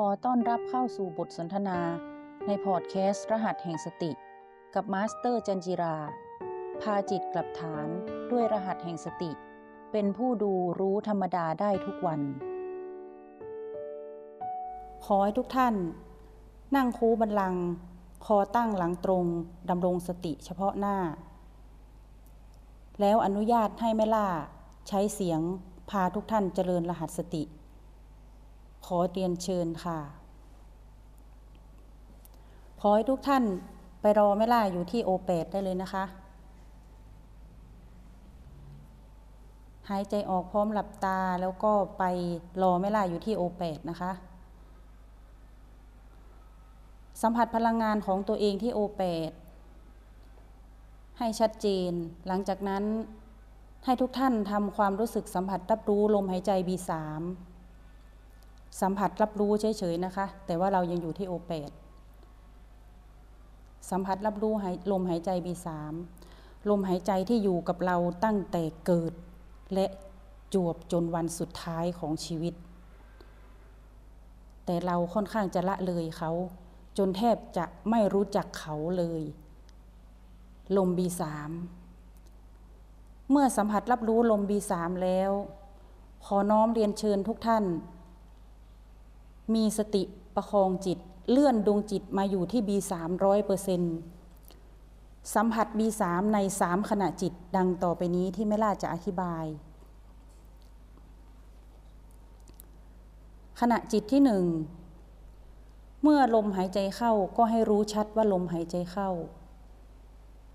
ขอต้อนรับเข้าสู่บทสนทนา ในพอดแคสต์ รหัสแห่งสติ กับมาสเตอร์จันทร์จิรา พาจิตกลับฐานด้วยรหัสแห่งสติ เป็นผู้ดูรู้ธรรมดาได้ทุกวัน ขอให้ทุกท่าน นั่งคู้บัลลังก์ คอตั้งหลังตรงดำรงสติเฉพาะหน้า แล้วอนุญาตให้แม่ล่า ใช้เสียงพาทุกท่านเจริญรหัสสติ ขอเรียนเชิญค่ะ ขอให้ทุกท่านไปรอแม่ล่าอยู่ที่โอเปดได้เลยนะคะ หายใจออกพร้อมหลับตาแล้วก็ไปรอแม่ล่าอยู่ที่โอเปดนะคะ สัมผัสพลังงานของตัวเองที่โอเปดให้ชัดเจน หลังจากนั้นให้ทุกท่านทำความรู้สึกสัมผัสรับรู้ลมหายใจ B3 สัมผัสรับรู้เฉยๆนะคะ แต่ว่าเรายังอยู่ที่โอเปดสัมผัสรับรู้ลมหายใจ B3 ลมหายใจที่อยู่กับเราตั้งแต่เกิด และจวบจนวันสุดท้ายของชีวิต แต่เราค่อนข้างจะละเลยเขา จนแทบจะไม่รู้จักเขาเลย ลม B3 เมื่อสัมผัสรับรู้ลม B3 แล้ว ขอน้อมเรียนเชิญทุกท่าน มีสติประคองจิต เลื่อนดวงจิตมาอยู่ที่ B3 ร้อยเปอร์เซ็นสัมผัส B3 ในสามขณะจิตดังต่อไปนี้ที่ไม่ล่าจะอธิบาย ขณะจิตที่หนึ่งเมื่อลมหายใจเข้าก็ให้รู้ชัดว่าลมหายใจเข้า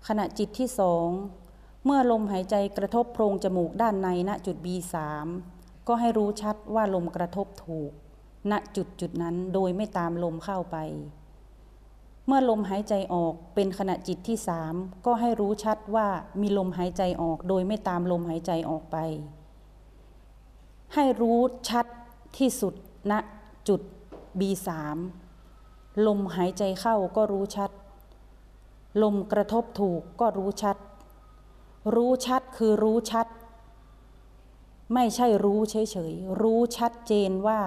ขณะจิตที่สองเมื่อลมหายใจกระทบโพรงจมูกด้านในณจุด B3 ก็ให้รู้ชัดว่าลมกระทบถูก ณจุดจุดนั้นโดยไม่ตามลมเข้าไป เมื่อลมหายใจออกเป็นขณะจิตที่สามก็ให้รู้ชัดว่ามีลมหายใจออกโดยไม่ตามลมหายใจออกไป ให้รู้ชัดที่สุดณจุด B3 ลมหายใจเข้าก็รู้ชัด ลมกระทบถูกก็รู้ชัด รู้ชัดคือรู้ชัด ไม่ใช่รู้เฉยๆ รู้ชัดเจนว่า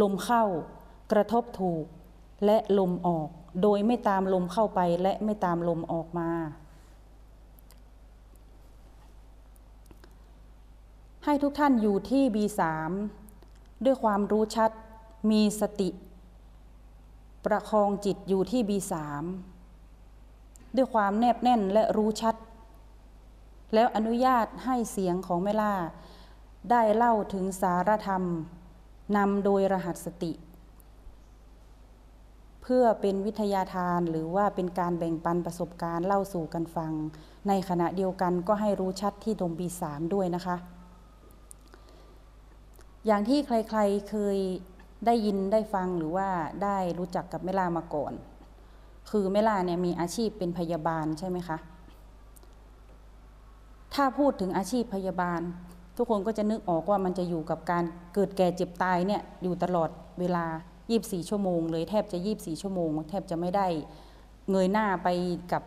ลมเข้ากระทบถูก และลมออก โดยไม่ตามลมเข้าไปและไม่ตามลมออกมาให้ทุกท่านอยู่ที่ B3 ด้วยความรู้ชัดมีสติ ประคองจิตอยู่ที่ B3 ด้วยความแนบแน่นและรู้ชัด แล้วอนุญาตให้เสียงของแม่ล่า ได้เล่าถึงสารธรรม นำโดยรหัสสติ เพื่อเป็นวิทยาทานหรือว่าเป็นการแบ่งปันประสบการณ์เล่าสู่กันฟัง ในขณะเดียวกันก็ให้รู้ชัดที่ดมบีสามด้วยนะคะ อย่างที่ใครๆเคยได้ยินได้ฟังหรือว่าได้รู้จักกับแม่ล่ามาก่อน คือแม่ล่าเนี่ยมีอาชีพเป็นพยาบาลใช่ไหมคะ ถ้าพูดถึงอาชีพพยาบาล ทุกคนก็จะนึกออกว่ามันจะอยู่กับการเกิดแก่เจ็บตายเนี่ยอยู่ตลอดเวลา 24 ชั่วโมง เลยแทบจะ 24 ชั่วโมง แทบจะไม่ได้เงยหน้าไปกับ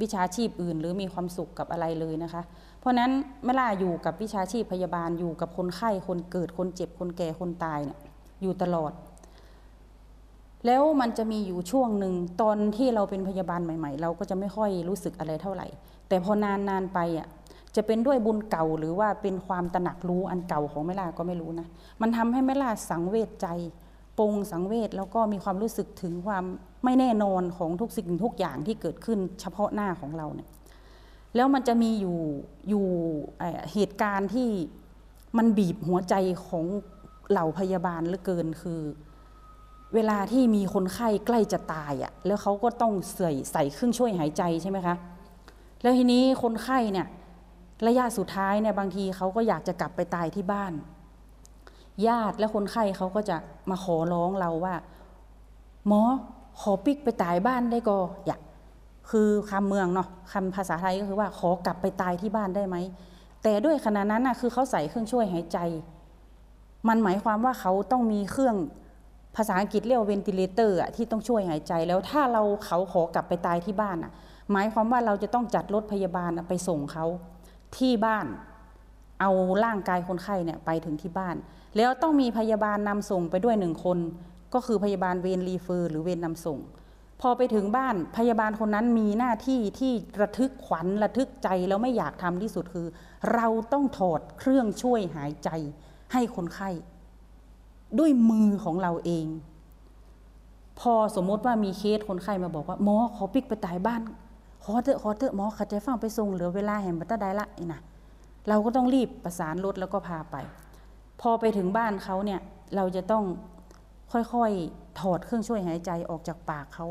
วิชาชีพอื่น หรือมีความสุขกับอะไรเลยนะคะ เพราะนั้นเมื่อล่าอยู่กับวิชาชีพพยาบาลอยู่กับคนไข้คนเกิดคนเจ็บคนแก่คนตายเนี่ยอยู่ตลอด แล้วมันจะมีอยู่ช่วงหนึ่งตอนที่เราเป็นพยาบาลใหม่ ๆ เราก็จะไม่ค่อยรู้สึกอะไรเท่าไหร่ แต่พอนานๆไปอะ จะเป็นด้วยบุญเก่าหรือว่าเป็นความตระหนักรู้อันเก่าของแม่ล่าก็ไม่รู้นะ มันทำให้แม่ล่าสังเวชใจปรงสังเวชแล้วก็มีความรู้สึกถึงความไม่แน่นอนของทุกสิ่งทุกอย่างที่เกิดขึ้นเฉพาะหน้าของเราเนี่ย แล้วมันจะมีอยู่อยู่เหตุการณ์ที่มันบีบหัวใจของเหล่าพยาบาลเหลือเกินคือ เวลาที่มีคนไข้ใกล้จะตายอะ่ะ แล้วเขาก็ต้องใส่ใส่เครื่องช่วยหายใจใช่ไหมคะ แล้วทีนี้คนไข้เนี่ย ระยะสุดท้ายเนี่ยบางทีเขาก็อยากจะกลับไปตายที่บ้าน ญาติและคนไข้เขาก็จะมาขอร้องเราว่า หมอขอปิกไปตายบ้านได้ก่ออยากคือคำเมืองเนาะคำภาษาไทยก็คือว่าขอกลับไปตายที่บ้านได้ไหม แต่ด้วยขณะนั้นน่ะคือเขาใส่เครื่องช่วยหายใจ มันหมายความว่าเขาต้องมีเครื่องภาษาอังกฤษเรียกว่า ventilator อะที่ต้องช่วยหายใจ แล้วถ้าเราเขาขอกลับไปตายที่บ้านอะหมายความว่าเราจะต้องจัดรถพยาบาลไปส่งเขา ที่บ้าน เอาร่างกายคนไข้เนี่ยไปถึงที่บ้าน แล้วต้องมีพยาบาลนำส่งไปด้วยหนึ่งคน ก็คือพยาบาลเวร refer หรือเวรนำส่ง พอไปถึงบ้านพยาบาลคนนั้นมีหน้าที่ที่ระทึกขวัญระทึกใจแล้วไม่อยากทำที่สุดคือ เราต้องถอดเครื่องช่วยหายใจให้คนไข้ ด้วยมือของเราเอง พอสมมติว่ามีเคสคนไข้มาบอกว่าหมอขอปิกไปตายบ้าน ขอเถอะขอเถอะหมอขัดใจฟังไปส่งเหลือเวลาแห่งบัตตาได้ละไอ้นะเราก็ต้องรีบประสานรถแล้วก็พาไป พอไปถึงบ้านเขาเนี่ยเราจะต้องค่อยๆถอดเครื่องช่วยหายใจออกจากปากเขา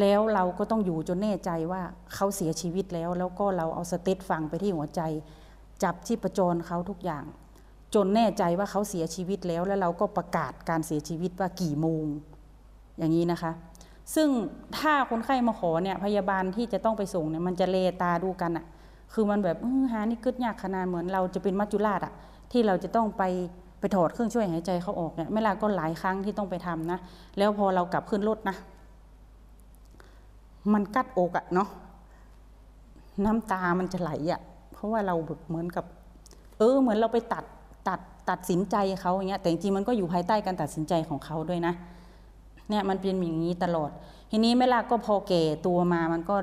แล้วเราก็ต้องอยู่จนแน่ใจว่าเขาเสียชีวิตแล้ว แล้วก็เราเอาสเตตฟังไปที่หัวใจ จับที่ประจรเขาทุกอย่าง จนแน่ใจว่าเขาเสียชีวิตแล้ว แล้วเราก็ประกาศการเสียชีวิตว่ากี่โมง อย่างนี้นะคะ ซึ่งถ้าคนไข้มาขอเนี่ยพยาบาลที่จะต้องไปส่งเนี่ยมันจะเลตาดูกันอะคือมันแบบอื้อหานี่กึดยากขนาดเหมือนเราจะเป็นมัจจุราชอะที่เราจะต้องไปไปถอดเครื่องช่วยหายใจเขาออกเนี่ยไม่ลาก็หลายครั้งที่ต้องไปทำนะ แล้วพอเรากลับขึ้นรถนะ มันกัดอกอะเนาะน้ำตามันจะไหลอะเพราะว่าเราแบบเหมือนกับ เออ เหมือนเราไปตัดตัดตัดสินใจเขาอย่างเงี้ยแต่จริงมันก็อยู่ภายใต้การตัดสินใจของเขาด้วยนะ เนี่ยมันเป็นอย่างนี้ตลอด ทีนี้ไม่ลาก็พอแก่ตัวมามันก็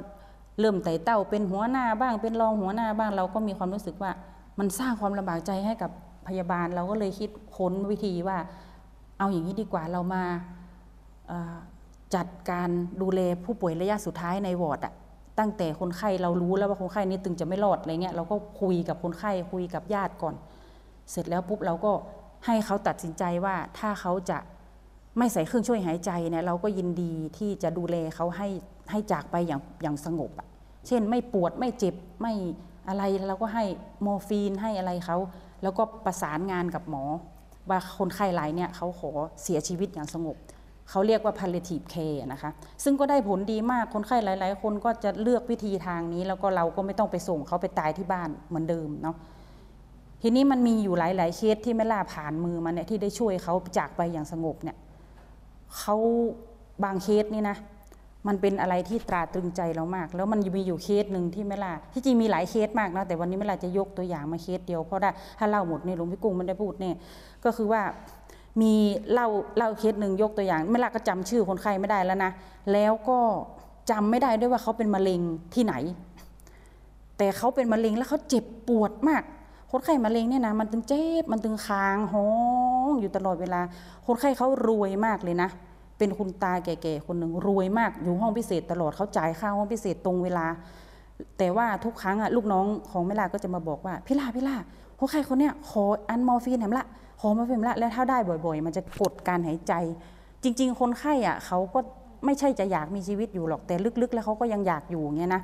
เริ่มไต่เต้าเป็นหัวหน้าบ้าง เป็นรองหัวหน้าบ้างเราก็มีความรู้สึกว่า มันสร้างความลำบากใจให้กับพยาบาลเราก็เลยคิดค้นวิธีว่า เอาอย่างนี้ดีกว่าเรามาจัดการดูแลผู้ป่วยระยะสุดท้ายในวอร์ดอะตั้งแต่คนไข้เรารู้แล้วว่าคนไข้นี้ตึงจะไม่รอดอะไรเงี้ยเราก็คุยกับคนไข้คุยกับญาติก่อน เสร็จแล้วปุ๊บเราก็ให้เขาตัดสินใจว่าถ้าเขาจะ ไม่ใส่เครื่องช่วยหายใจเนี่ยเราก็ยินดีที่จะดูแลเขาให้ให้จากไปอย่างอย่างสงบอะเช่นไม่ปวดไม่เจ็บไม่อะไรเราก็ให้มอร์ฟีนให้อะไรเขาแล้วก็ประสานงานกับหมอ ว่าคนไข้รายเนี่ยเขาขอเสียชีวิตอย่างสงบเขาเรียกว่า palliative care นะคะ ซึ่งก็ได้ผลดีมาก คนไข้หลาย ๆ คนก็จะเลือกวิธีทางนี้ แล้วก็เราก็ไม่ต้องไปส่งเขาไปตายที่บ้านเหมือนเดิมเนาะ ทีนี้มันมีอยู่หลาย ๆ เคสที่แม่ล่าผ่านมือมาเนี่ยที่ได้ช่วยเขาจากไปอย่างสงบเนี่ย เขาบางเคสนี่นะ มันเป็นอะไรที่ตราตรึงใจเรามาก แล้วมันมีอยู่เคสหนึ่งที่แม่ล่าที่จริงมีหลายเคสมากนะแต่วันนี้แม่ล่าจะยกตัวอย่างมาเคสเดียวเพราะถ้าเล่าหมดเนี่ยหลวงพี่กุ้งไม่ได้พูดเนี่ยก็คือว่ามีเล่าเล่าเคสหนึ่งยกตัวอย่างแม่ล่าก็จำชื่อคนไข้ไม่ได้แล้วนะแล้วก็จำไม่ได้ด้วยว่าเขาเป็นมะเร็งที่ไหน แต่เขาเป็นมะเร็งแล้วเขาเจ็บปวดมากคนไข้มะเร็งเนี่ยนะมันตึงเจ็บมันตึงคางหอง อยู่ตลอดเวลา คนไข้เขารวยมากเลยนะ เป็นคุณตาแก่ๆคนหนึ่งรวยมากอยู่ห้องพิเศษตลอดเขาจ่ายค่าห้องพิเศษตรงเวลา แต่ว่าทุกครั้งอะลูกน้องของแม่ลาก็จะมาบอกว่าพี่ลาพี่ลาคนไข้คนเนี้ยขออันมอร์ฟีนแหมละหอมมาเป็นละแล้วถ้าได้บ่อยๆ มันจะกดการหายใจ จริง ๆ คนไข้อะเขาก็ไม่ใช่จะอยากมีชีวิตอยู่หรอกแต่ลึกๆ แล้วเขาก็ยังอยากอยู่เงี้ยนะ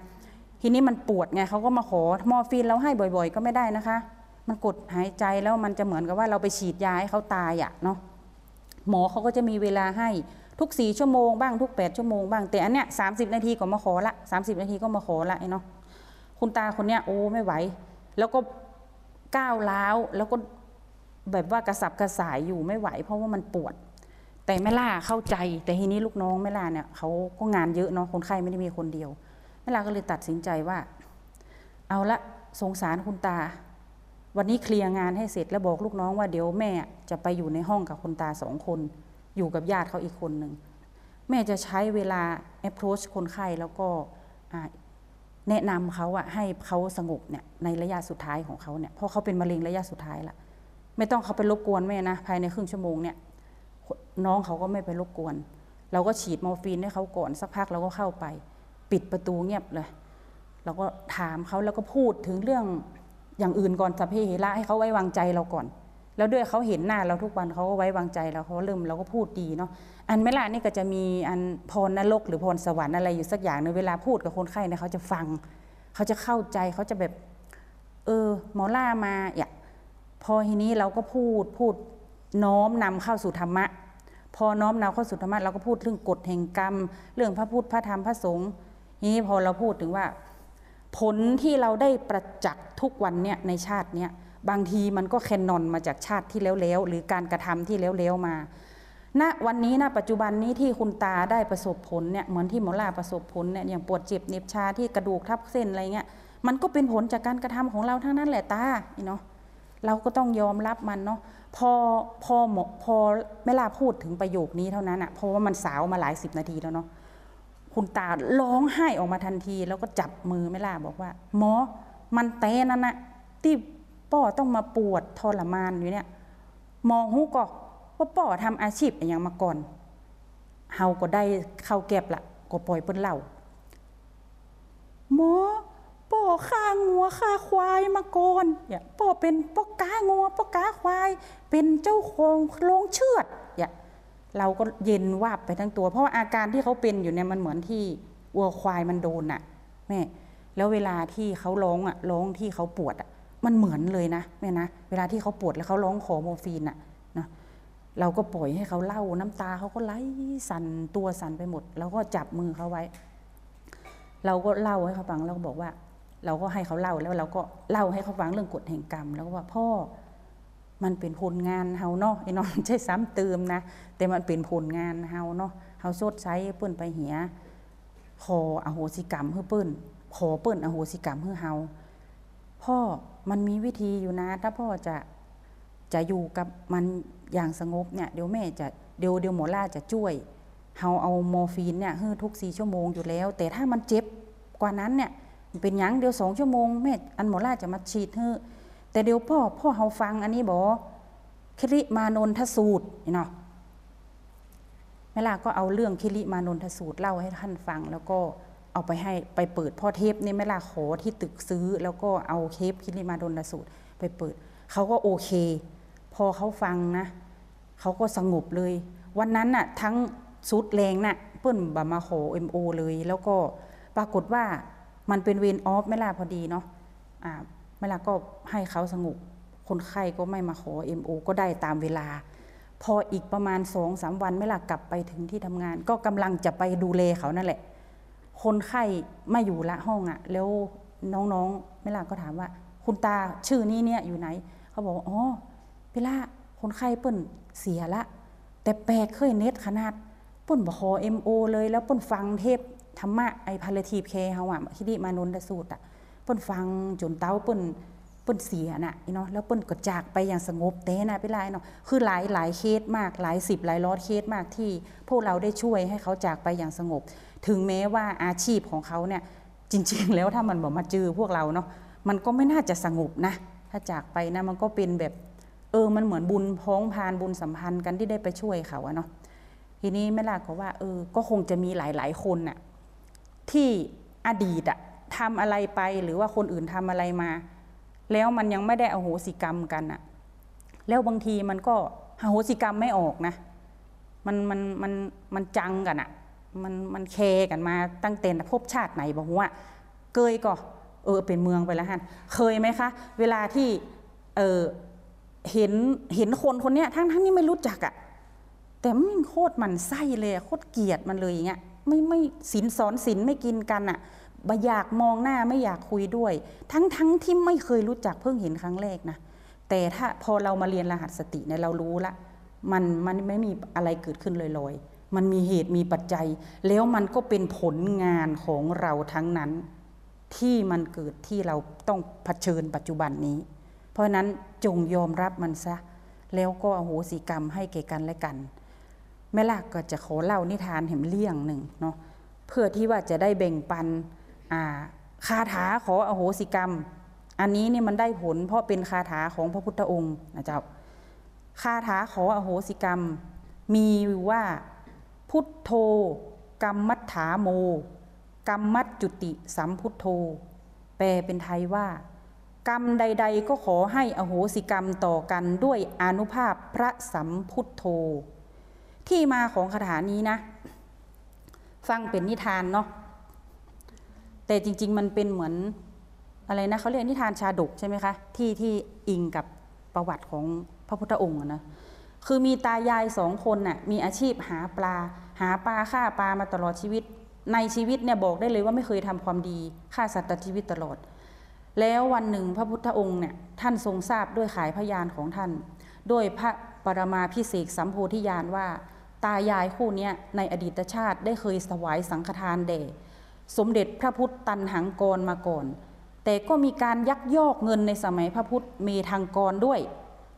ทีนี้มันปวดไงเขาก็มาขอมอร์ฟีนแล้วให้บ่อย ๆ ก็ไม่ได้นะคะ มันกดหายใจแล้วมันจะเหมือนกับว่าเราไปฉีดยาให้เขาตายอะเนาะหมอเขาก็จะมีเวลาให้ทุกสี่ชั่วโมงบ้างทุกแปดชั่วโมงบ้างแต่อันเนี้ยสามสิบนาทีก็มาขอละสามสิบนาทีก็มาขอละไอ้เนาะคุณตาคนเนี้ยโอ้ไม่ไหว แล้วก็ก้าวล้าวแล้วก็แบบว่ากระสับกระส่ายอยู่ไม่ไหว เพราะว่ามันปวด แต่แม่ล่าเข้าใจ แต่ทีนี้ลูกน้องแม่ล่าเนี่ยเขาก็งานเยอะเนาะคนไข้ไม่ได้มีคนเดียวแม่ล่าก็เลยตัดสินใจว่า เอาละสงสารคุณตา วันนี้เคลียร์งานให้เสร็จแล้วบอกลูกน้องว่าเดี๋ยวแม่จะไปอยู่ในห้องกับคุณตาสองคน อยู่กับญาติเขาอีกคนหนึ่ง แม่จะใช้เวลา approach คนไข้แล้วก็แนะนำเขาอะให้เขาสงบเนี่ยในระยะสุดท้ายของเขาเนี่ยเพราะเขาเป็นมะเร็งระยะสุดท้ายละไม่ต้องเขาไปรบกวนแม่นะภายในครึ่งชั่วโมงเนี่ยน้องเขาก็ไม่ไปรบกวน เราก็ฉีดมอร์ฟีนให้เขาก่อนสักพักเราก็เข้าไป ปิดประตูเงียบเลยเราก็ถามเขาแล้วก็พูดถึงเรื่อง อย่างอื่นก่อนสัพเพเหระให้เขาไว้วางใจเราก่อน แล้วด้วยเขาเห็นหน้าเราทุกวันเขาก็ไว้วางใจเราเขาเริ่มเราก็พูดดีเนาะอันไม่ละนี่ก็จะมีอันพรนรกหรือพรสวรรค์อะไรอยู่สักอย่างในเวลาพูดกับคนไข้เนี่ยเขาจะฟัง เขาจะเข้าใจเขาจะแบบ เออหมอล่ามาอย่าพอทีนี้เราก็พูดพูดน้อมนำเข้าสู่ธรรมะ พอน้อมนำเข้าสู่ธรรมะเราก็พูดเรื่องกฎแห่งกรรม เรื่องพระพุทธพระธรรมพระสงฆ์นี้พอเราพูดถึงว่า ผลที่เราได้ประจักษ์ทุกวันเนี่ยในชาติเนี้ยบางทีมันก็แคนนอนมาจากชาติที่แล้วๆหรือการกระทำที่แล้วๆมาณวันนี้ณปัจจุบันนี้ที่คุณตาได้ประสบผลเนี่ยเหมือนที่หมอลาประสบผลเนี่ยอย่างปวดเจ็บเน็บชาที่กระดูกทับเส้นอะไรเงี้ยมันก็เป็นผลจากการกระทำของเราทั้งนั้นแหละตาเนาะเราก็ต้องยอมรับมันเนาะพอพอหมอพอแม่ลาพูดถึงประโยคนี้เท่านั้นอะเพราะว่ามันสาวมาหลายสิบนาทีแล้วเนาะ คุณตาร้องไห้ออกมาทันที แล้วก็จับมือแม่ลาบอกว่า หมอมันเต้นั่นนะที่ป้อต้องมาปวดทรมานอยู่เนี่ยมองหูก็ว่าป้อทำอาชีพอย่างมาก่อนเฮาก็ได้เข้าแก็บละก็ปล่อยเปิ้นเล่าหมอป่อฆ่างัวฆ่าควายมาก่อนอย่าป่อเป็นป่อกางัวป่อกาควาย เป็นเจ้าของโรงเชือดอย่า เราก็เย็นวาบไปทั้งตัว เพราะว่าอาการที่เขาเป็นอยู่เนี่ยมันเหมือนที่วัวควายมันโดนน่ะแม่แล้วเวลาที่เขาร้องอะร้องที่เขาปวดอะมันเหมือนเลยนะแม่นะเวลาที่เขาปวดแล้วเขาร้องขอโมฟีนอะนะเราก็ปล่อยให้เขาเล่าน้ำตาเขาก็ไหลสั่นตัวสั่นไปหมด แล้วก็จับมือเขาไว้ เราก็เล่าให้เขาฟังเราก็บอกว่า เราก็ให้เขาเล่าแล้วเราก็เล่าให้เขาฟังเรื่องกฎแห่งกรรม แล้วก็ว่าพ่อ มันเป็นผลงานเฮาเนาะไอ้น้องใช่ซ้ำเติมนะ แต่มันเป็นผลงานเฮาเนาะเฮาชดใช้เปิ้นไปเหียขออโหสิกรรมเพื่อเปิ้นขอเปิ้นอโหสิกรรมเพื่อเฮาพ่อมันมีวิธีอยู่นะ ถ้าพ่อจะจะอยู่กับมันอย่างสงบเนี่ยเดี๋ยวแม่จะเดี๋ยวเดี๋ยวหมอล่าจะช่วยเฮาเอาโมฟีนเนี่ยให้ทุกสี่ชั่วโมงอยู่แล้ว แต่ถ้ามันเจ็บกว่านั้นเนี่ยเป็นยังเดี๋ยวสองชั่วโมงแม่อันหมอล่าจะมาฉีดให้ แต่เดี๋ยวพ่อพ่อเฮาฟังอันนี้บอกคิริมานนทสูตรเนาะแม่ล่าก็เอาเรื่องคิริมานนทสูตรเล่าให้ท่านฟัง แล้วก็เอาไปให้ไปเปิดพ่อเทปนี่แม่ล่าขอที่ตึกซื้อ แล้วก็เอาเทปคิริมานนทสูตร ไปเปิดเขาก็โอเค พอเขาฟังนะเขาก็สงบเลย วันนั้นน่ะทั้งสุดแรงน่ะเปิ้นบามาขอเอ็มโอเลย แล้วก็ปรากฏว่ามันเป็นเวนออฟไม่ล่าพอดีเนาะอ่า ไม่ล่าก็ให้เขาสงบคนไข้ก็ไม่มาขอเอ็มโอก็ได้ตามเวลา พออีกประมาณสองสามวันไม่ล่ากลับไปถึงที่ทำงาน ก็กำลังจะไปดูแลเขานั่นแหละ คนไข้ไม่อยู่ละห้องอะ่ะ แล้วน้องๆไม่ล่าก็ถามว่า คุณตาชื่อนี้เนี่ยอยู่ไหน เขาบอกว่าอ๋อเวลาคนไข้เปิ้นเสียละ แต่แปลกเคยเน็ตขนาดป่นบขอเอ็มโอเลยแล้วป่นฟังเทพธรรมะไอพาเลทีฟเคเฮาอะคิดิมานนทสูตรอะ ป่นฟังจนเต้าป่นป่นเสียน่ะเนาะแล้วป่นก็จากไปอย่างสงบเต้นะไปไลายเนาะคือหลายหลายเคสมากหลายสิบหลายร้อยเคสมากที่ พวกเราได้ช่วยให้เขาจากไปอย่างสงบ ถึงแม้ว่าอาชีพของเขาเนี่ยจริง ๆ แล้วถ้ามันบอกมาเจอพวกเราเนาะมันก็ไม่น่าจะสงบนะ ถ้าจากไปนะมันก็เป็นแบบเออมันเหมือนบุญพ้องพานบุญสัมพันธ์กันที่ได้ไปช่วยเขาอะเนาะทีนี้แม่ล่ะก็ว่าเออก็คงจะมีหลาย ๆ คนน่ะที่อดีตอะ ทำอะไรไปหรือว่าคนอื่นทำอะไรมา แล้วมันยังไม่ได้อโหสิกรรมกันอะแล้วบางทีมันก็อโหสิกรรมไม่ออกนะ มันมันมันมันจังกันอะมันมันแคกันมาตั้งแต่ภพชาติไหนบอกว่าเกยก็เออเป็นเมืองไปแล้วฮะเคยไหมคะ เวลาที่เออเห็นเห็นคนคนเนี้ยทั้งทั้งนี้ไม่รู้จักอะ่ะแต่มันโคตรมันไส้เลยโคตรเกลียดมันเลยอย่างเงี้ยไม่ไม่สินสอนสินไม่กินกันอะ บอยากมองหน้าไม่อยากคุยด้วย ทั้งทั้งที่ไม่เคยรู้จักเพิ่งเห็นครั้งแรกนะแต่ถ้าพอเรามาเรียนรหัสสติเนี่ยเรารู้ละมันมันไม่มีอะไรเกิดขึ้นลอยๆ มันมีเหตุมีปัจจัย แล้วมันก็เป็นผลงานของเราทั้งนั้น ที่มันเกิดที่เราต้องเผชิญปัจจุบันนี้ เพราะนั้นจงยอมรับมันซะ แล้วก็อโหสิกรรมให้แก่กันและกัน แม่ล่ะก็จะขอเล่านิทานแห่มเลี่ยงหนึ่งเนาะเพื่อที่ว่าจะได้แบ่งปัน คาถาขออโหสิกรรม อันนี้นี่มันได้ผลเพราะเป็นคาถาของพระพุทธองค์นะเจ้าคาถาขออโหสิกรรม มีว่าพุทโธกรรมัฏฐาโมกรรมัจจุติสัมพุทโธ แปลเป็นไทยว่า กรรมใด ๆ ก็ขอให้อโหสิกรรมต่อกันด้วยอนุภาพพระสัมพุทโธ ที่มาของคาถานี้นะ ฟังเป็นนิทานเนาะ แต่จริง ๆ มันเป็นเหมือนอะไรนะเขาเรียกนิทานชาดกใช่ไหมคะที่ที่อิงกับประวัติของพระพุทธองค์นะคือมีตายายสองคนน่ะมีอาชีพหาปลา หาปลาฆ่าปลามาตลอดชีวิต ในชีวิตเนี่ยบอกได้เลยว่าไม่เคยทำความดีฆ่าสัตว์ตัดชีวิตตลอด แล้ววันหนึ่งพระพุทธองค์เนี่ยท่านทรงทราบด้วยขายพยานของท่าน ด้วยพระปรมาพิเศษสัมโพธิญาณว่า ตายายคู่นี้ในอดีตชาติได้เคยถวายสังฆทานแด่ สมเด็จพระพุทธตันหังกรมาก่อน แต่ก็มีการยักยอกเงินในสมัยพระพุทธเมธังกรด้วย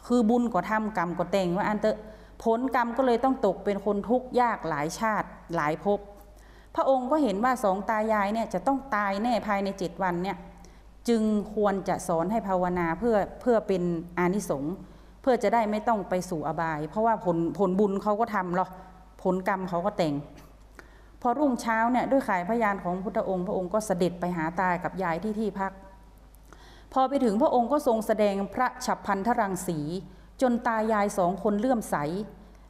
คือบุญก็ทำกรรมก็แต่งว่าอันเตอะผลกรรมก็เลยต้องตกเป็นคนทุกข์ยากหลายชาติหลายภพพระองค์ก็เห็นว่าสองตายายเนี่ยจะต้องตายแน่ภายในเจ็ดวันเนี่ยจึงควรจะสอนให้ภาวนาเพื่อเพื่อเป็นอานิสงส์เพื่อจะได้ไม่ต้องไปสู่อบาย เพราะว่าผลผลบุญเขาก็ทำหรอกผลกรรมเขาก็แต่ง อรุ่งเช้าเนี่ยด้วยขายพยานของพุทธองค์ พระองค์ก็เสด็จไปหาตากับยายที่ที่พัก พอไปถึงพระองค์ก็ทรงแสดงพระฉับพันธรังสี จนตายายสองคนเลื่อมใส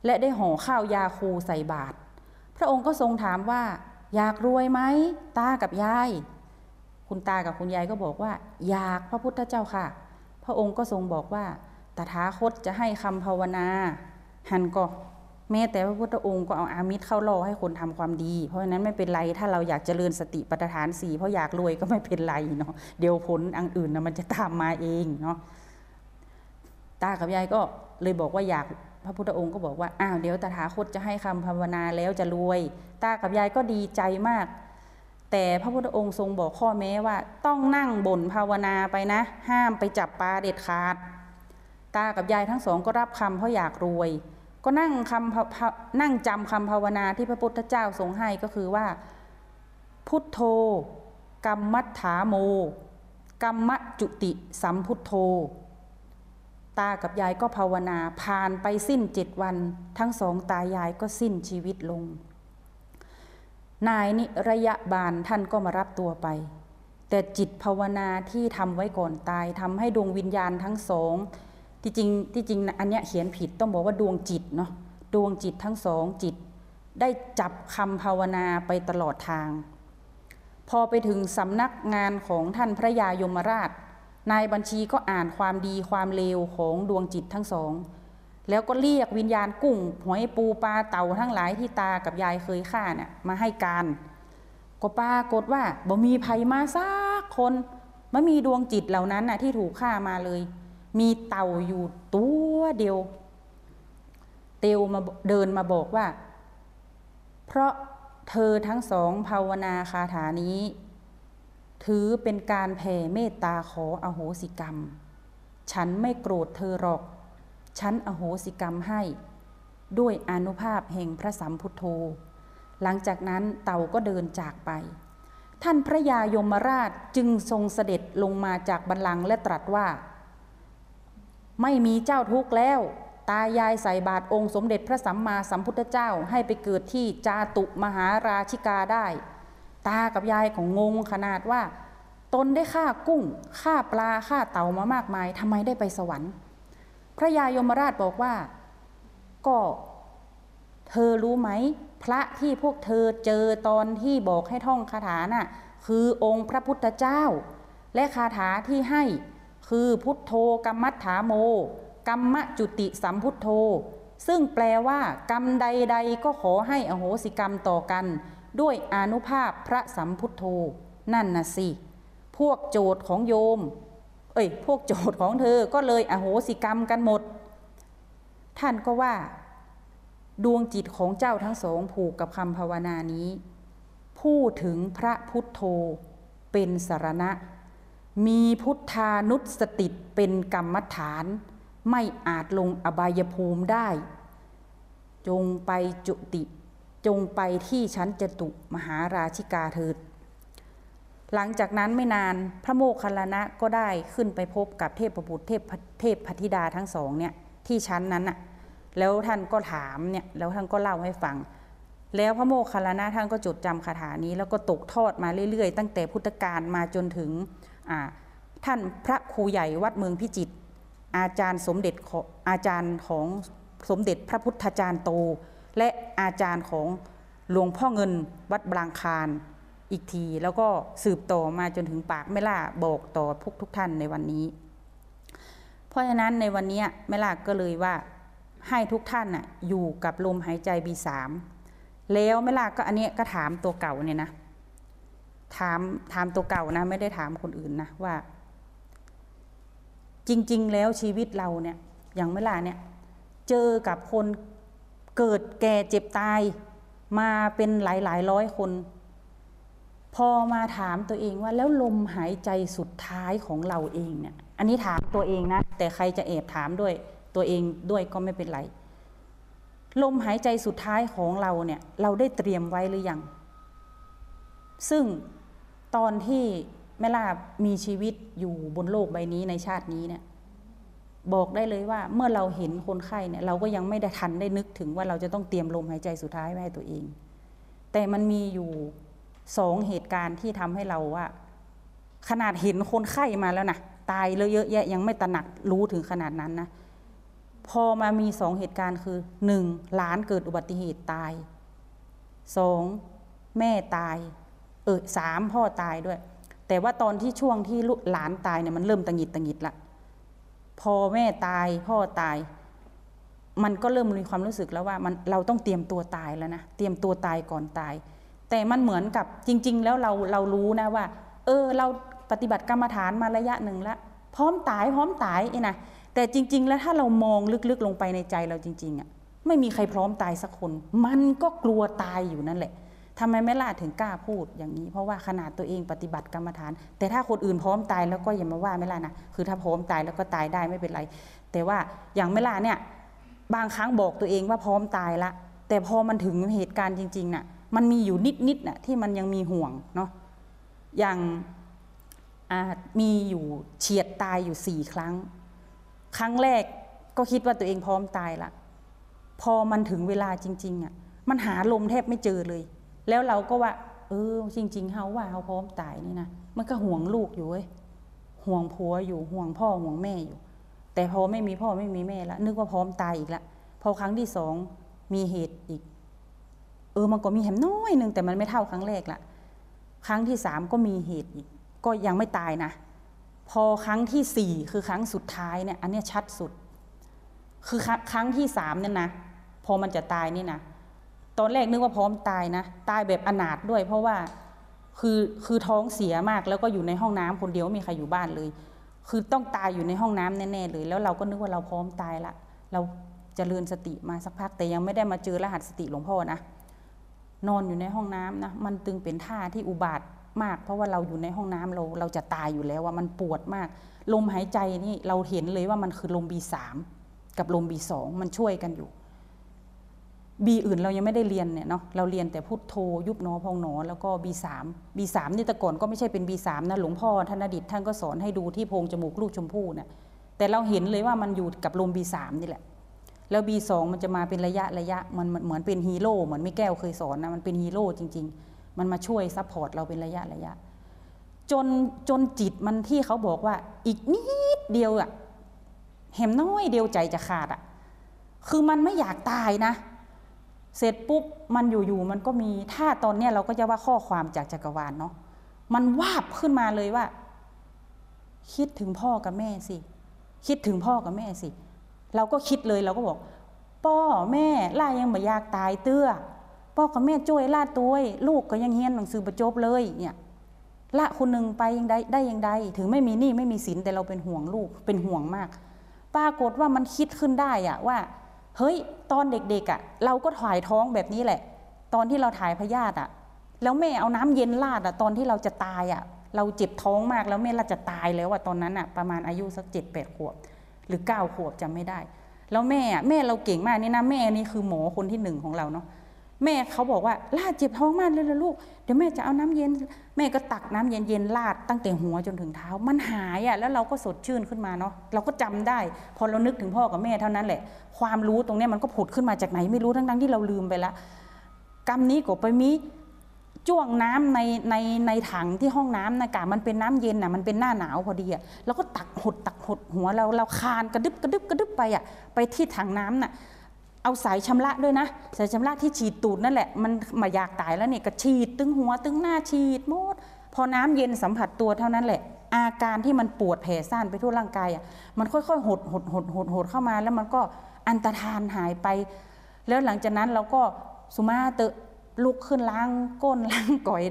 และได้ห่อข้าวยาคูใส่บาตรพระองค์ก็ทรงถามว่า อยากรวยไหมตากับยาย คุณตากับคุณยายก็บอกว่า อยากพระพุทธเจ้าค่ะ พระองค์ก็ทรงบอกว่าตถาคตจะให้คำภาวนาหันก็ แม้แต่พระพุทธองค์ก็เอาอามิตรเข้าล่อให้คนทำความดี เพราะฉะนั้นไม่เป็นไรถ้าเราอยากเจริญสติปัฏฐานสี่เพราะอยากรวยก็ไม่เป็นไรเนาะเดี๋ยวผลอันอื่นนะมันจะตามมาเองเนาะตากับยายก็เลยบอกว่าอยากพระพุทธองค์ก็บอกว่าอ้าวเดี๋ยวตถาคตจะให้คำภาวนาแล้วจะรวย ตากับยายก็ดีใจมาก แต่พระพุทธองค์ทรงบอกข้อแม้ว่า ต้องนั่งบ่นภาวนาไปนะ ห้ามไปจับปลาเด็ดขาด ตากับยายทั้งสองก็รับคำเพราะอยากรวย ก็นั่งคำนั่งจำคำภาวนาที่พระพุทธเจ้าทรงให้ก็คือว่า พุทโธกรรมัฏฐาโมกรรมจุติสัมพุทโธ ตากับยายก็ภาวนาผ่านไปสิ้นเจ็ดวัน ทั้งสองตายายก็สิ้นชีวิตลง นายนิระยะบาลท่านก็มารับตัวไป แต่จิตภาวนาที่ทำไว้ก่อนตายทำให้ดวงวิญญาณทั้งสอง ที่จริงที่จริงอันเนี้ยเขียนผิดต้องบอกว่าดวงจิตเนาะดวงจิตทั้งสองจิต ได้จับคำภาวนาไปตลอดทาง พอไปถึงสำนักงานของท่านพระยายมราช นายบัญชีก็อ่านความดีความเลวของดวงจิตทั้งสองแล้วก็เรียกวิญญาณกุ้งหอยปูปลาเต่าทั้งหลายที่ตากับยายเคยฆ่าเนี่ยมาให้การ ก็ปรากฏว่าบ่มีภัยมาซักคนไม่มีดวงจิตเหล่านั้นน่ะที่ถูกฆ่ามาเลย มีเต่าอยู่ตัวเดียว เตียวมาเดินมาบอกว่า เพราะเธอทั้งสองภาวนาคาถานี้ ถือเป็นการแผ่เมตตาขออโหสิกรรม ฉันไม่โกรธเธอหรอก ฉันอโหสิกรรมให้ ด้วยอนุภาพแห่งพระสัมพุทโธ หลังจากนั้นเต่าก็เดินจากไป ท่านพระยายมราชจึงทรงเสด็จลงมาจากบัลลังก์และตรัสว่า ไม่มีเจ้าทุกข์แล้ว ตายายใส่บาตรองค์สมเด็จพระสัมมาสัมพุทธเจ้าให้ไปเกิดที่จาตุมหาราชิกาได้ ตากับยายของงงขนาดว่า ตนได้ฆ่ากุ้งฆ่าปลาฆ่าเต่ามามากมายทำไมได้ไปสวรรค์ พระยายมราชบอกว่าก็เธอรู้ไหม พระที่พวกเธอเจอตอนที่บอกให้ท่องคาถาน่ะคือองค์พระพุทธเจ้า และคาถาที่ให้ คือพุทโธกรรมัฏฐาโม กรรมจุติสัมพุทโธ ซึ่งแปลว่า กรรมใด ๆ ก็ขอให้อโหสิกรรมต่อกัน ด้วยอนุภาพพระสัมพุทโธ นั่นน่ะสิ พวกโจทย์ของโยม เอ้ย พวกโจทย์ของเธอก็เลยอโหสิกรรมกันหมด ท่านก็ว่า ดวงจิตของเจ้าทั้งสองผูกกับคำภาวนานี้ พูดถึงพระพุทโธเป็นสารณะ มีพุทธานุสติเป็นกรรมฐาน ไม่อาจลงอบายภูมิได้ จงไปจุติ จงไปที่ชั้นจตุมหาราชิกาเถิด หลังจากนั้นไม่นานพระโมคคัลลานะก็ได้ขึ้นไปพบกับเทพบุตรเทพเทพพธิดาทั้งสองเนี่ยที่ชั้นนั้นน่ะแล้วท่านก็ถามเนี่ยแล้วท่านก็เล่าให้ฟัง แล้วพระโมคคัลลานะท่านก็จดจำคาถานี้ แล้วก็ตกทอดมาเรื่อยๆ ตั้งแต่พุทธกาลมาจนถึง ท่านพระครูใหญ่วัดเมืองพิจิตรอาจารย์สมเด็จองอาจารย์ของสมเด็จพระพุทธจารย์โต และอาจารย์ของหลวงพ่อเงินวัดบางคารอีกที แล้วก็สืบต่อมาจนถึงปากแม่ล่าบอกต่อพวกทุกท่านในวันนี้ เพราะฉะนั้นในวันนี้แม่ล่าก็เลยว่าให้ทุกท่านน่ะอยู่กับลมหายใจบีสามแล้วแม่ล่าก็อันนี้ก็ถามตัวเก่าเนี่ยนะ ถามถามตัวเก่านะ ไม่ได้ถามคนอื่นนะว่า จริง ๆ แล้วชีวิตเราเนี่ย อย่างเมื่อไหร่เนี่ย เจอกับคนเกิดแก่เจ็บตาย มาเป็นหลายหลายร้อยคน พอมาถามตัวเองว่าแล้วลมหายใจสุดท้ายของเราเองเนี่ย อันนี้ถามตัวเองนะ แต่ใครจะแอบถามด้วย ตัวเองด้วยก็ไม่เป็นไร ลมหายใจสุดท้ายของเราเนี่ย เราได้เตรียมไว้หรือยัง ซึ่งตอนที่แม่ลาบมีชีวิตอยู่บนโลกใบนี้ในชาตินี้เนี่ยบอกได้เลยว่าเมื่อเราเห็นคนไข้เนี่ยเราก็ยังไม่ได้ทันได้นึกถึงว่าเราจะต้องเตรียมลมหายใจสุดท้ายไว้ให้ตัวเอง แต่มันมีอยู่สองเหตุการณ์ที่ทำให้เราว่า ขนาดเห็นคนไข้มาแล้วนะตายเลยเยอะแยะยังไม่ตระหนักรู้ถึงขนาดนั้นนะพอมามีสองเหตุการณ์คือหนึ่งหลานเกิดอุบัติเหตุตายสองแม่ตาย เออสามพ่อตายด้วย แต่ว่าตอนที่ช่วงที่ลูกหลานตายเนี่ยมันเริ่มตังหิดตังหิดละพอแม่ตายพ่อตาย มันก็เริ่มมีความรู้สึกแล้วว่ามันเราต้องเตรียมตัวตายแล้วนะเตรียมตัวตายก่อนตาย แต่มันเหมือนกับจริง ๆ แล้วเราเรารู้นะว่า เออ เราปฏิบัติกรรมฐานมาระยะหนึ่งแล้วพร้อมตายพร้อมตายไอ้นะแต่จริง ๆ แล้วถ้าเรามองลึกๆลงไปในใจเราจริง ๆอะ่ะไม่มีใครพร้อมตายสักคน มันก็กลัวตายอยู่นั่นแหละ ทำไมแม่ล่าถึงกล้าพูดอย่างนี้ เพราะว่าขนาดตัวเองปฏิบัติกรรมฐาน แต่ถ้าคนอื่นพร้อมตายแล้วก็อย่ามาว่าแม่ล่านะคือถ้าพร้อมตายแล้วก็ตายได้ไม่เป็นไร แต่ว่าอย่างแม่ล่าเนี่ยบางครั้งบอกตัวเองว่าพร้อมตายละ แต่พอมันถึงเหตุการณ์จริงๆน่ะมันมีอยู่นิดๆน่ะที่มันยังมีห่วงเนาะอย่างมีอยู่เฉียดตายอยู่สี่ครั้ง ครั้งแรกก็คิดว่าตัวเองพร้อมตายละ พอมันถึงเวลาจริง ๆอะมันหาลมแทบไม่เจอเลย แล้วเราก็ว่า เออ จริง ๆเฮาว่าเฮาพร้อมตายนี่นะมันก็ห่วงลูกอยู่เว้ยห่วงผัวอยู่ห่วงพ่อห่วงแม่อยู่ แต่พอไม่มีพ่อไม่มีแม่ละนึกว่าพร้อมตายอีกละพอครั้งที่สองมีเหตุอีก เออมันก็มีแหมน้อยนึงแต่มันไม่เท่าครั้งแรกละครั้งที่สามก็มีเหตุอีก ก็ยังไม่ตายนะ พอครั้งที่สี่คือครั้งสุดท้ายเนี่ย อันนี้ชัดสุด คือครั้งที่สามเนี่ยนะพอมันจะตายนี่นะ ตอนแรกนึกว่าพร้อมตายนะ ตายแบบอนาถด้วย เพราะว่าคือคือท้องเสียมากแล้วก็อยู่ในห้องน้ำคนเดียวไม่มีใครอยู่บ้านเลย คือต้องตายอยู่ในห้องน้ำแน่ๆเลย แล้วเราก็นึกว่าเราพร้อมตายละ เราจเจริญสติมาสักพักแต่ยังไม่ได้มาเจอรหัสสติหลวงพ่อนะนอนอยู่ในห้องน้ำนะมันตึงเป็นท่าที่อุบาทมาก เพราะว่าเราอยู่ในห้องน้ำเราเราจะตายอยู่แล้วว่ามันปวดมาก ลมหายใจนี่เราเห็นเลยว่ามันคือลมบีสามกับลมบีสองมันช่วยกันอยู่ บีอื่นเรายังไม่ได้เรียนเนี่ยเนาะเราเรียนแต่พุทโธยุบหนอพองหนอแล้วก็บีสามบีสามนี่แต่ก่อนก็ไม่ใช่เป็นบีสามนะหลวงพ่อท่านอดิตท่านก็สอนให้ดูที่โพงจมูกลูกชมพู่เนี่ยแต่เราเห็นเลยว่ามันอยู่กับลมบีสามนี่แหละ แล้วบีสองมันจะมาเป็นระยะระยะมันเหมือนเป็นฮีโร่เหมือนแม่แก้วเคยสอนนะมันเป็นฮีโร่จริง ๆ มันมาช่วย support เราเป็นระยะระยะ จนจนจิตมันที่เขาบอกว่าอีกนิดเดียวอะแหมน้อยเดียวใจจะขาดอะคือมันไม่อยากตายนะ เสร็จปุ๊บมันอยู่ๆมันก็มีถ้าตอนเนี้ยเราก็จะว่าข้อความจากจักรวาลเนาะมันวาบขึ้นมาเลยว่า คิดถึงพ่อกับแม่สิ คิดถึงพ่อกับแม่สิ เราก็คิดเลยเราก็บอกพ่อแม่ล่ายังไม่อยากตายเตื้อพ่อกับแม่ช่วยล่าตัวลูกก็ยังเฮียนหนังสือประจบเลยเนี่ยละคนหนึ่งไปยังได้ได้ยังไดถึงไม่มีหนี้ไม่มีสินแต่เราเป็นห่วงลูกเป็นห่วงมาก ปรากฏว่ามันคิดขึ้นได้อะว่า เฮ้ยตอนเด็กๆอะ่ะ เราก็ถ่ายท้องแบบนี้แหละ ตอนที่เราถ่ายพยาธิอะ แล้วแม่เอาน้ำเย็นราดอะตอนที่เราจะตายอะ เราเจ็บท้องมากแล้วแม่เราจะตายแล้วอะตอนนั้นอะประมาณอายุสักเจ็ดแปดขวบ หรือเก้าขวบจำไม่ได้ แล้วแม่แม่เราเก่งมากนี่นะแม่นี่คือหมอคนที่หนึ่งของเราเนาะ แม่เขาบอกว่าลาดเจ็บท้องมากเลยละลูก เดี๋ยวแม่จะเอาน้ำเย็น แม่ก็ตักน้ำเย็นๆลาดตั้งแต่หัวจนถึงเท้า มันหายอะแล้วเราก็สดชื่นขึ้นมาเนาะเราก็จำได้ พอเรานึกถึงพ่อกับแม่เท่านั้นแหละ ความรู้ตรงนี้มันก็ผุดขึ้นมาจากไหนไม่รู้ทั้งๆที่เราลืมไปละกรรมนี้ก็ไปมีจ้วงน้ำในในในถังที่ห้องน้ำนะกะมันเป็นน้ำเย็นน่ะมันเป็นหน้าหนาวพอดีอะเราก็ตักหดตักหดหัวเราเราคานกระดึบกระดึบกระดึบไปอะไปที่ถังน้ำน่ะ เอาสายชำระด้วยนะ สายชำระที่ฉีดตูดนั่นแหละ มันมาอยากตายแล้วเนี่ยก็ฉีดตึงหัวตึงหน้าฉีดหมดพอน้ำเย็นสัมผัสตัวเท่านั้นแหละ อาการที่มันปวดแผลซ่านไปทั่วร่างกายอะมันค่อยๆหดหดหดหดหดเข้ามาแล้วมันก็อันตรธานหายไป แล้วหลังจากนั้นเราก็สุมาเตะลุกขึ้นล้างก้นล้างก่อย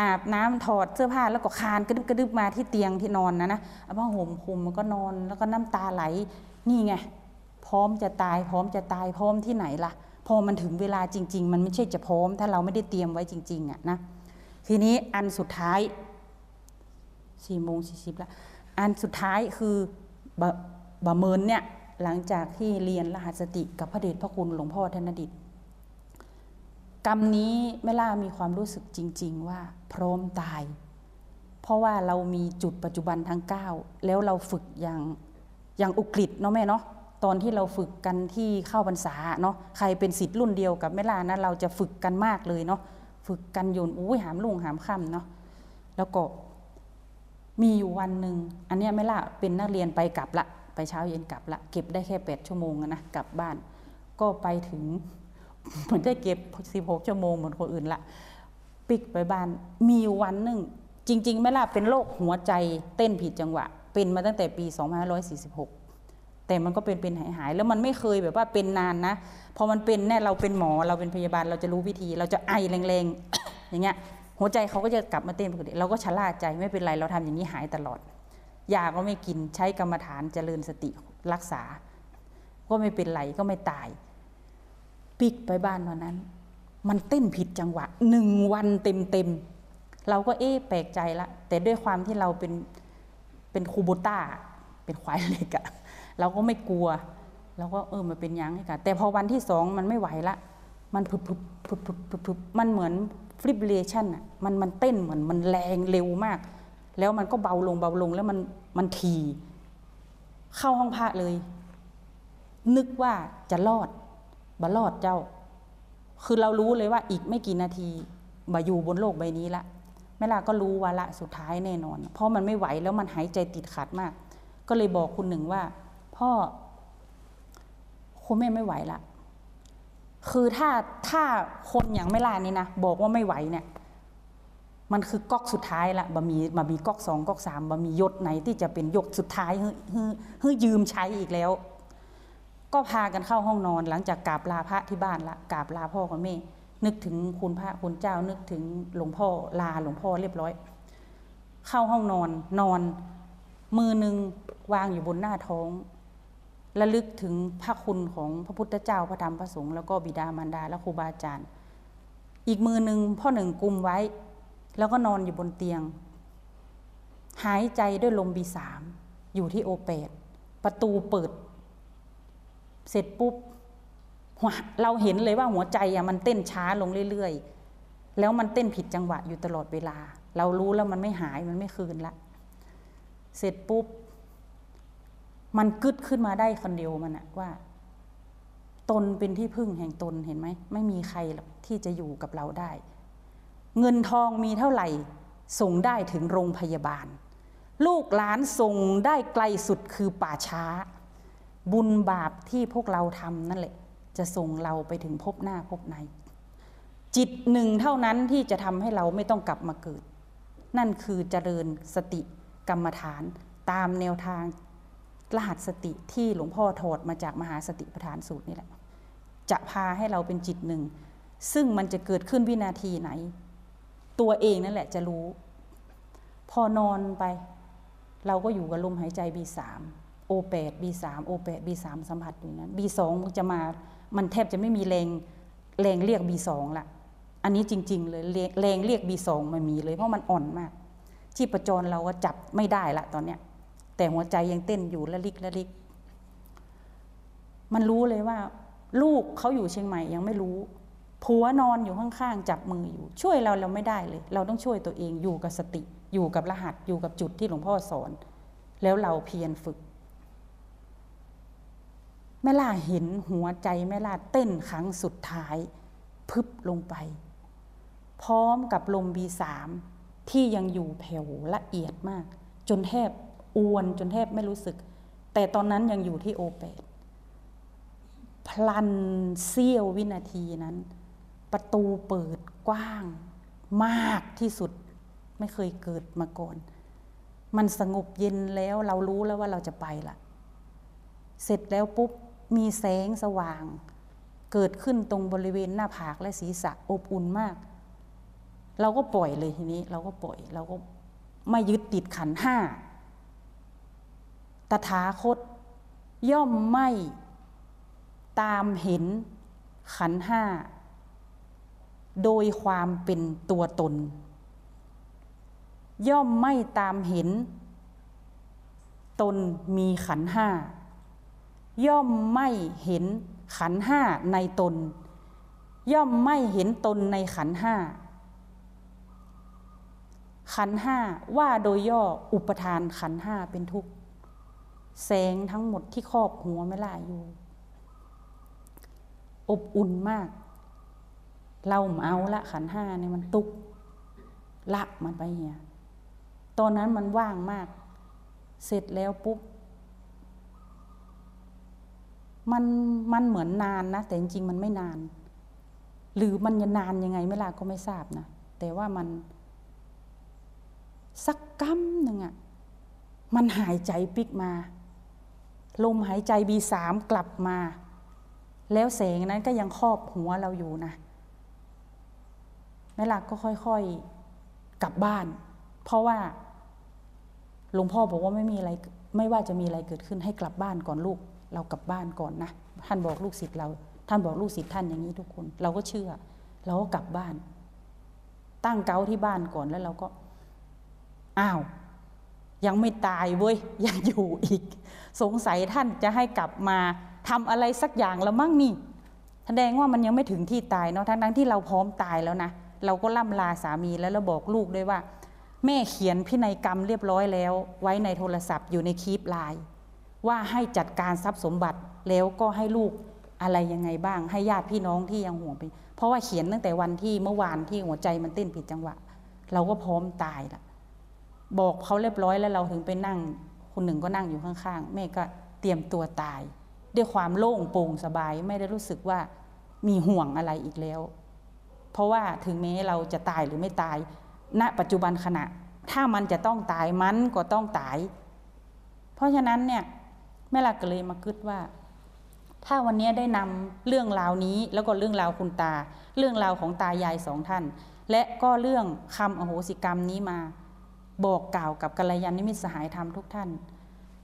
อาบน้ำถอดเสื้อผ้าแล้วก็คานกระดึบกระดึบมาที่เตียงที่นอนนะนะเอาผ้าห่มคลุมมันก็นอนแล้วก็น้ำตาไหลนี่ไง พร้อมจะตาย พร้อมจะตายพร้อมที่ไหนล่ะ พอมันถึงเวลาจริง ๆ มันไม่ใช่จะพร้อม ถ้าเราไม่ได้เตรียมไว้จริงๆอะนะทีนี้อันสุดท้ายสี่โมงสี่สิบละอันสุดท้ายคือบะบะเมินเนี่ยหลังจากที่เรียนรหัสสติกับพระเดชพระคุณหลวงพ่อธนดิตกรรมนี้แม่ล่ามีความรู้สึกจริง ๆ ว่าพร้อมตาย เพราะว่าเรามีจุดปัจจุบันทั้ง9แล้วเราฝึกอย่างอย่างอุกฤษเนาะแม่เนาะ ตอนที่เราฝึกกันที่เข้าพรรษาเนาะใครเป็นสิทธิ์รุ่นเดียวกับแม่ลานะเราจะฝึกกันมากเลยเนาะฝึกกันโยนอุ้ยหามลุงหามค่ำเนาะแล้วก็มีอยู่วันหนึ่งอันเนี้ยแม่ล่าเป็นนักเรียนไปกลับละไปเช้าเย็นกลับละเก็บได้แค่แปดชั่วโมงอะนะกลับบ้าน ก็ไปถึงเหมือนได้เก็บสิบหกชั่วโมงเหมือนคนอื่นละปิกไปบ้านมีอยู่วันหนึ่งจริงๆไม่ล่ะเป็นโรคหัวใจเต้นผิดจังหวะ เป็นมาตั้งแต่ปี 2546 แต่มันก็เป็นเป็นหายหายๆแล้วมันไม่เคยแบบว่าเป็นนานนะพอมันเป็นเนี่ยเราเป็นหมอเราเป็นพยาบาลเราจะรู้วิธี เราจะไอแรงๆอย่างเงี้ยหัวใจเขาก็จะกลับมาเต้นปกติเราก็ชะล่าใจไม่เป็นไรเราทำอย่างนี้หายตลอดยาก็ไม่กินใช้กรรมฐานเจริญสติรักษา ก็ไม่เป็นไรก็ไม่ตาย ปิกไปบ้านวันนั้น มันเต้นผิดจังหวะหนึ่งวันเต็มเต็มๆเราก็เอ๊ะแปลกใจละแต่ด้วยความที่เราเป็นเป็นคูโบต้าเป็นควายเล็กอะ เราก็ไม่กลัวเราก็เออมันเป็นยังไงกันแต่พอวันที่สองมันไม่ไหวละ มันพึบพึบพึบพึบพึบพึบมันเหมือนฟลิปเลชันอะมันมันเต้นเหมือนมันแรงเร็วมาก แล้วมันก็เบาลงเบาลงแล้วมันมันทีเข้าห้องพระเลย นึกว่าจะรอดบ่รอดเจ้า คือเรารู้เลยว่าอีกไม่กี่นาทีมาอยู่บนโลกใบนี้ละแม่ลาก็รู้วาระสุดท้ายแน่นอน เพราะมันไม่ไหวแล้วมันหายใจติดขัดมาก ก็เลยบอกคุณหนึ่งว่า พ่อคุณแม่ไม่ไหวละคือถ้าถ้าคนอย่างไม่ลานี่นะบอกว่าไม่ไหวเนี่ย มันคือก๊อกสุดท้ายละบะมีบะมีก๊อกสองก๊อกสามบะมียศไหนที่จะเป็นยศสุดท้ายฮือฮือฮือยืมใช้อีกแล้ว ก็พากันเข้าห้องนอนหลังจากกราบลาพระที่บ้านละกราบลาพ่อกับแม่ นึกถึงคุณพระคุณเจ้านึกถึงหลวงพ่อลาหลวงพ่อเรียบร้อย เข้าห้องนอนนอน มือหนึ่งวางอยู่บนหน้าท้อง ระลึกถึงพระคุณของพระพุทธเจ้าพระธรรมพระสงฆ์แล้วก็บิดามารดาและครูบาอาจารย์ อีกมือหนึ่งพ่อหนึ่งกุมไว้ แล้วก็นอนอยู่บนเตียง หายใจด้วยลมบีสามอยู่ที่โอเปดประตูเปิด เสร็จปุ๊บหัวเราเห็นเลยว่าหัวใจอะมันเต้นช้าลงเรื่อยๆ แล้วมันเต้นผิดจังหวะอยู่ตลอดเวลา เรารู้แล้วมันไม่หายมันไม่คืนละ เสร็จปุ๊บ มันกึดขึ้นมาได้คนเดียวมันอะว่า ตนเป็นที่พึ่งแห่งตนเห็นไหมไม่มีใครที่จะอยู่กับเราได้ เงินทองมีเท่าไหร่ส่งได้ถึงโรงพยาบาล ลูกหลานส่งได้ไกลสุดคือป่าช้า บุญบาปที่พวกเราทำนั่นแหละ จะส่งเราไปถึงพบหน้าพบใน จิตหนึ่งเท่านั้นที่จะทำให้เราไม่ต้องกลับมาเกิด นั่นคือเจริญสติกรรมฐานตามแนวทาง รหัสสติที่หลวงพ่อถอดมาจากมหาสติปัฏฐานสูตรนี่แหละ จะพาให้เราเป็นจิตหนึ่ง ซึ่งมันจะเกิดขึ้นวินาทีไหน ตัวเองนั่นแหละจะรู้ พอนอนไป เราก็อยู่กับลมหายใจ B3 O8 B3 O8 B3 สัมผัสอยู่นั้น B2 มันจะมามันแทบจะไม่มีแรงแรงเรียก B2 ละอันนี้จริง ๆ เลยแรงแรงเรียก B2 มันมีเลยเพราะมันอ่อนมากชีพจรเราก็จับไม่ได้ละตอนเนี้ย แต่หัวใจยังเต้นอยู่ละลิกละลิก มันรู้เลยว่า ลูกเขาอยู่เชียงใหม่ยังไม่รู้ผัวนอนอยู่ข้างๆจับมืออยู่ ช่วยเราเราไม่ได้เลย เราต้องช่วยตัวเองอยู่กับสติ อยู่กับรหัสอยู่กับจุดที่หลวงพ่อสอน แล้วเราเพียรฝึกแม่ล่าเห็นหัวใจแม่ล่าเต้นครั้งสุดท้าย พึบลงไป พร้อมกับลมบีสามที่ยังอยู่แผ่วละเอียดมาก จนแทบ อ้วนจนแทบไม่รู้สึก แต่ตอนนั้นยังอยู่ที่โอเปดพลันเสี้ยววินาทีนั้น ประตูเปิดกว้างมากที่สุดไม่เคยเกิดมาก่อน มันสงบเย็นแล้วเรารู้แล้วว่าเราจะไปละเสร็จแล้วปุ๊บมีแสงสว่าง เกิดขึ้นตรงบริเวณหน้าผากและศีรษะอบอุ่นมาก เราก็ปล่อยเลยทีนี้ เราก็ปล่อย เราก็ไม่ยึดติดขันห้า ตถาคต ย่อมไม่ตามเห็นขันห้า โดยความเป็นตัวตน ย่อมไม่ตามเห็น ตนมีขันห้า ย่อมไม่เห็นขันห้าในตน ย่อมไม่เห็นตนในขันห้า ขันห้าว่าโดยย่ออุปทานขันห้าเป็นทุกข์ แสงทั้งหมดที่ครอบหัวไม่ล่าอยู่ อบอุ่นมาก เราเอาละขันห้าเนี่ยมันตุก ละมันไปเหียตอนนั้นมันว่างมาก เสร็จแล้วปุ๊บมันมันเหมือนนานนะ แต่จริงๆมันไม่นาน หรือมันจะนานยังไงไม่ล่ะก็ไม่ทราบนะแต่ว่ามัน สักกัมหนึ่งอะมันหายใจปิกมา ลมหายใจบีสามกลับมา แล้วแสงนั้นก็ยังครอบหัวเราอยู่นะแม่ลักก็ค่อยๆกลับบ้าน เพราะว่าหลวงพ่อบอกว่าไม่มีอะไรไม่ว่าจะมีอะไรเกิดขึ้นให้กลับบ้านก่อนลูก เรากลับบ้านก่อนนะท่านบอกลูกศิษย์เรา ท่านบอกลูกศิษย์ท่านอย่างนี้ทุกคน เราก็เชื่อ เราก็กลับบ้าน ตั้งเกาที่บ้านก่อนแล้วเราก็อ้าว ยังไม่ตายเว้ยยังอยู่อีก สงสัยท่านจะให้กลับมาทำอะไรสักอย่างแล้วมั่งนี่แสดงว่ามันยังไม่ถึงที่ตายเนาะทั้งทั้งที่เราพร้อมตายแล้วนะเราก็ล่ำลาสามีแล้วเราบอกลูกด้วยว่า แม่เขียนพินัยกรรมเรียบร้อยแล้ว ไว้ในโทรศัพท์อยู่ในคลิปไลน์ว่าให้จัดการทรัพย์สมบัติแล้วก็ให้ลูกอะไรยังไงบ้าง ให้ญาติพี่น้องที่ยังห่วงไป เพราะว่าเขียนตั้งแต่วันที่เมื่อวานที่หัวใจมันเต้นผิดจังหวะ เราก็พร้อมตายละบอกเขาเรียบร้อยแล้วเราถึงไปนั่ง คนหนึ่งก็นั่งอยู่ข้างๆ แม่ก็เตรียมตัวตาย ด้วยความโล่งโปร่งสบายไม่ได้รู้สึกว่ามีห่วงอะไรอีกแล้ว เพราะว่าถึงแม้เราจะตายหรือไม่ตาย ณ ปัจจุบันขณะ ถ้ามันจะต้องตายมันก็ต้องตาย เพราะฉะนั้นเนี่ยแม่ลักก็เลยมาคิดว่า ถ้าวันนี้ได้นำเรื่องราวนี้แล้วก็เรื่องราวคุณตา เรื่องราวของตายายสองท่าน และก็เรื่องคำอโหสิกรรมนี้มา บอกกล่าวกับกัลยาณมิตรสหายธรรมทุกท่าน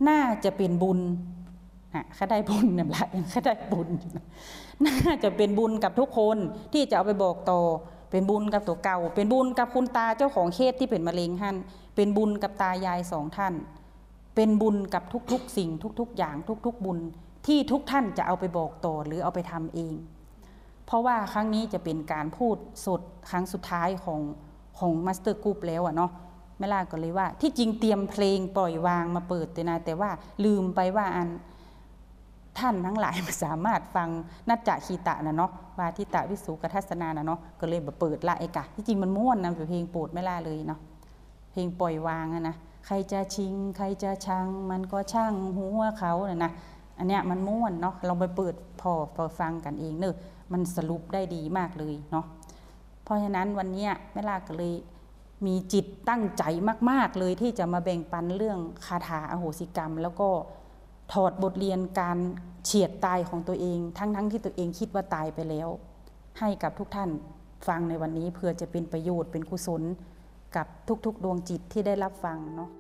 น่าจะเป็นบุญนะข้าได้บุญเนี่ยละยังข้าได้บุญอยู่น่าจะเป็นบุญกับทุกคนที่จะเอาไปบอกต่อ เป็นบุญกับตัวเก่า เป็นบุญกับคุณตาเจ้าของเคสที่เป็นมะเร็งท่าน เป็นบุญกับตายายสองท่าน เป็นบุญกับทุกๆ สิ่งทุก ๆ อย่างทุก ๆ บุญที่ทุกท่านจะเอาไปบอกต่อหรือเอาไปทำเอง เพราะว่าครั้งนี้จะเป็นการพูดสดครั้งสุดท้ายของของ master group แล้วอะเนาะ แม่ล่าก็เลยว่า ที่จริงเตรียมเพลงปล่อยวางมาเปิดแต่นะ แต่ว่าลืมไปว่าอันท่านทั้งหลายสามารถฟังนัจจะคีตะนะเนาะวาทิตะวิสูกทัสสนานะเนาะก็เลยแบบเปิดละไอกะที่จริงมันม่วนนะเพลงโปรดแม่ล่าเลยเนาะเพลงปล่อยวางอะนะใครจะชิง ใครจะชัง มันก็ช่างหัวเขาเนี่ยนะอันเนี้ยมันม่วนเนาะเราไปเปิดพอพอฟังกันเองเนอะมันสรุปได้ดีมากเลยเนาะเพราะฉะนั้นวันเนี้ยแม่ล่าก็เลย มีจิตตั้งใจมาก ๆ เลยที่จะมาแบ่งปันเรื่องคาถาอโหสิกรรม แล้วก็ถอดบทเรียนการเฉียดตายของตัวเอง ทั้งๆที่ตัวเองคิดว่าตายไปแล้ว ให้กับทุกท่านฟังในวันนี้เพื่อจะเป็นประโยชน์เป็นกุศล กับทุกๆ ดวงจิตที่ได้รับฟังเนาะ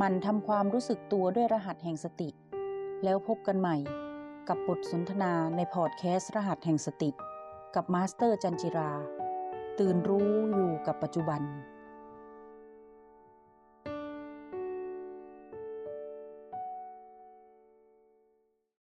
มันทำความรู้สึกตัวด้วยรหัสแห่งสติ แล้วพบกันใหม่ กับบทสนทนาในพอดแคสต์รหัสแห่งสติ กับมาสเตอร์จันทร์จิรา ตื่นรู้อยู่กับปัจจุบัน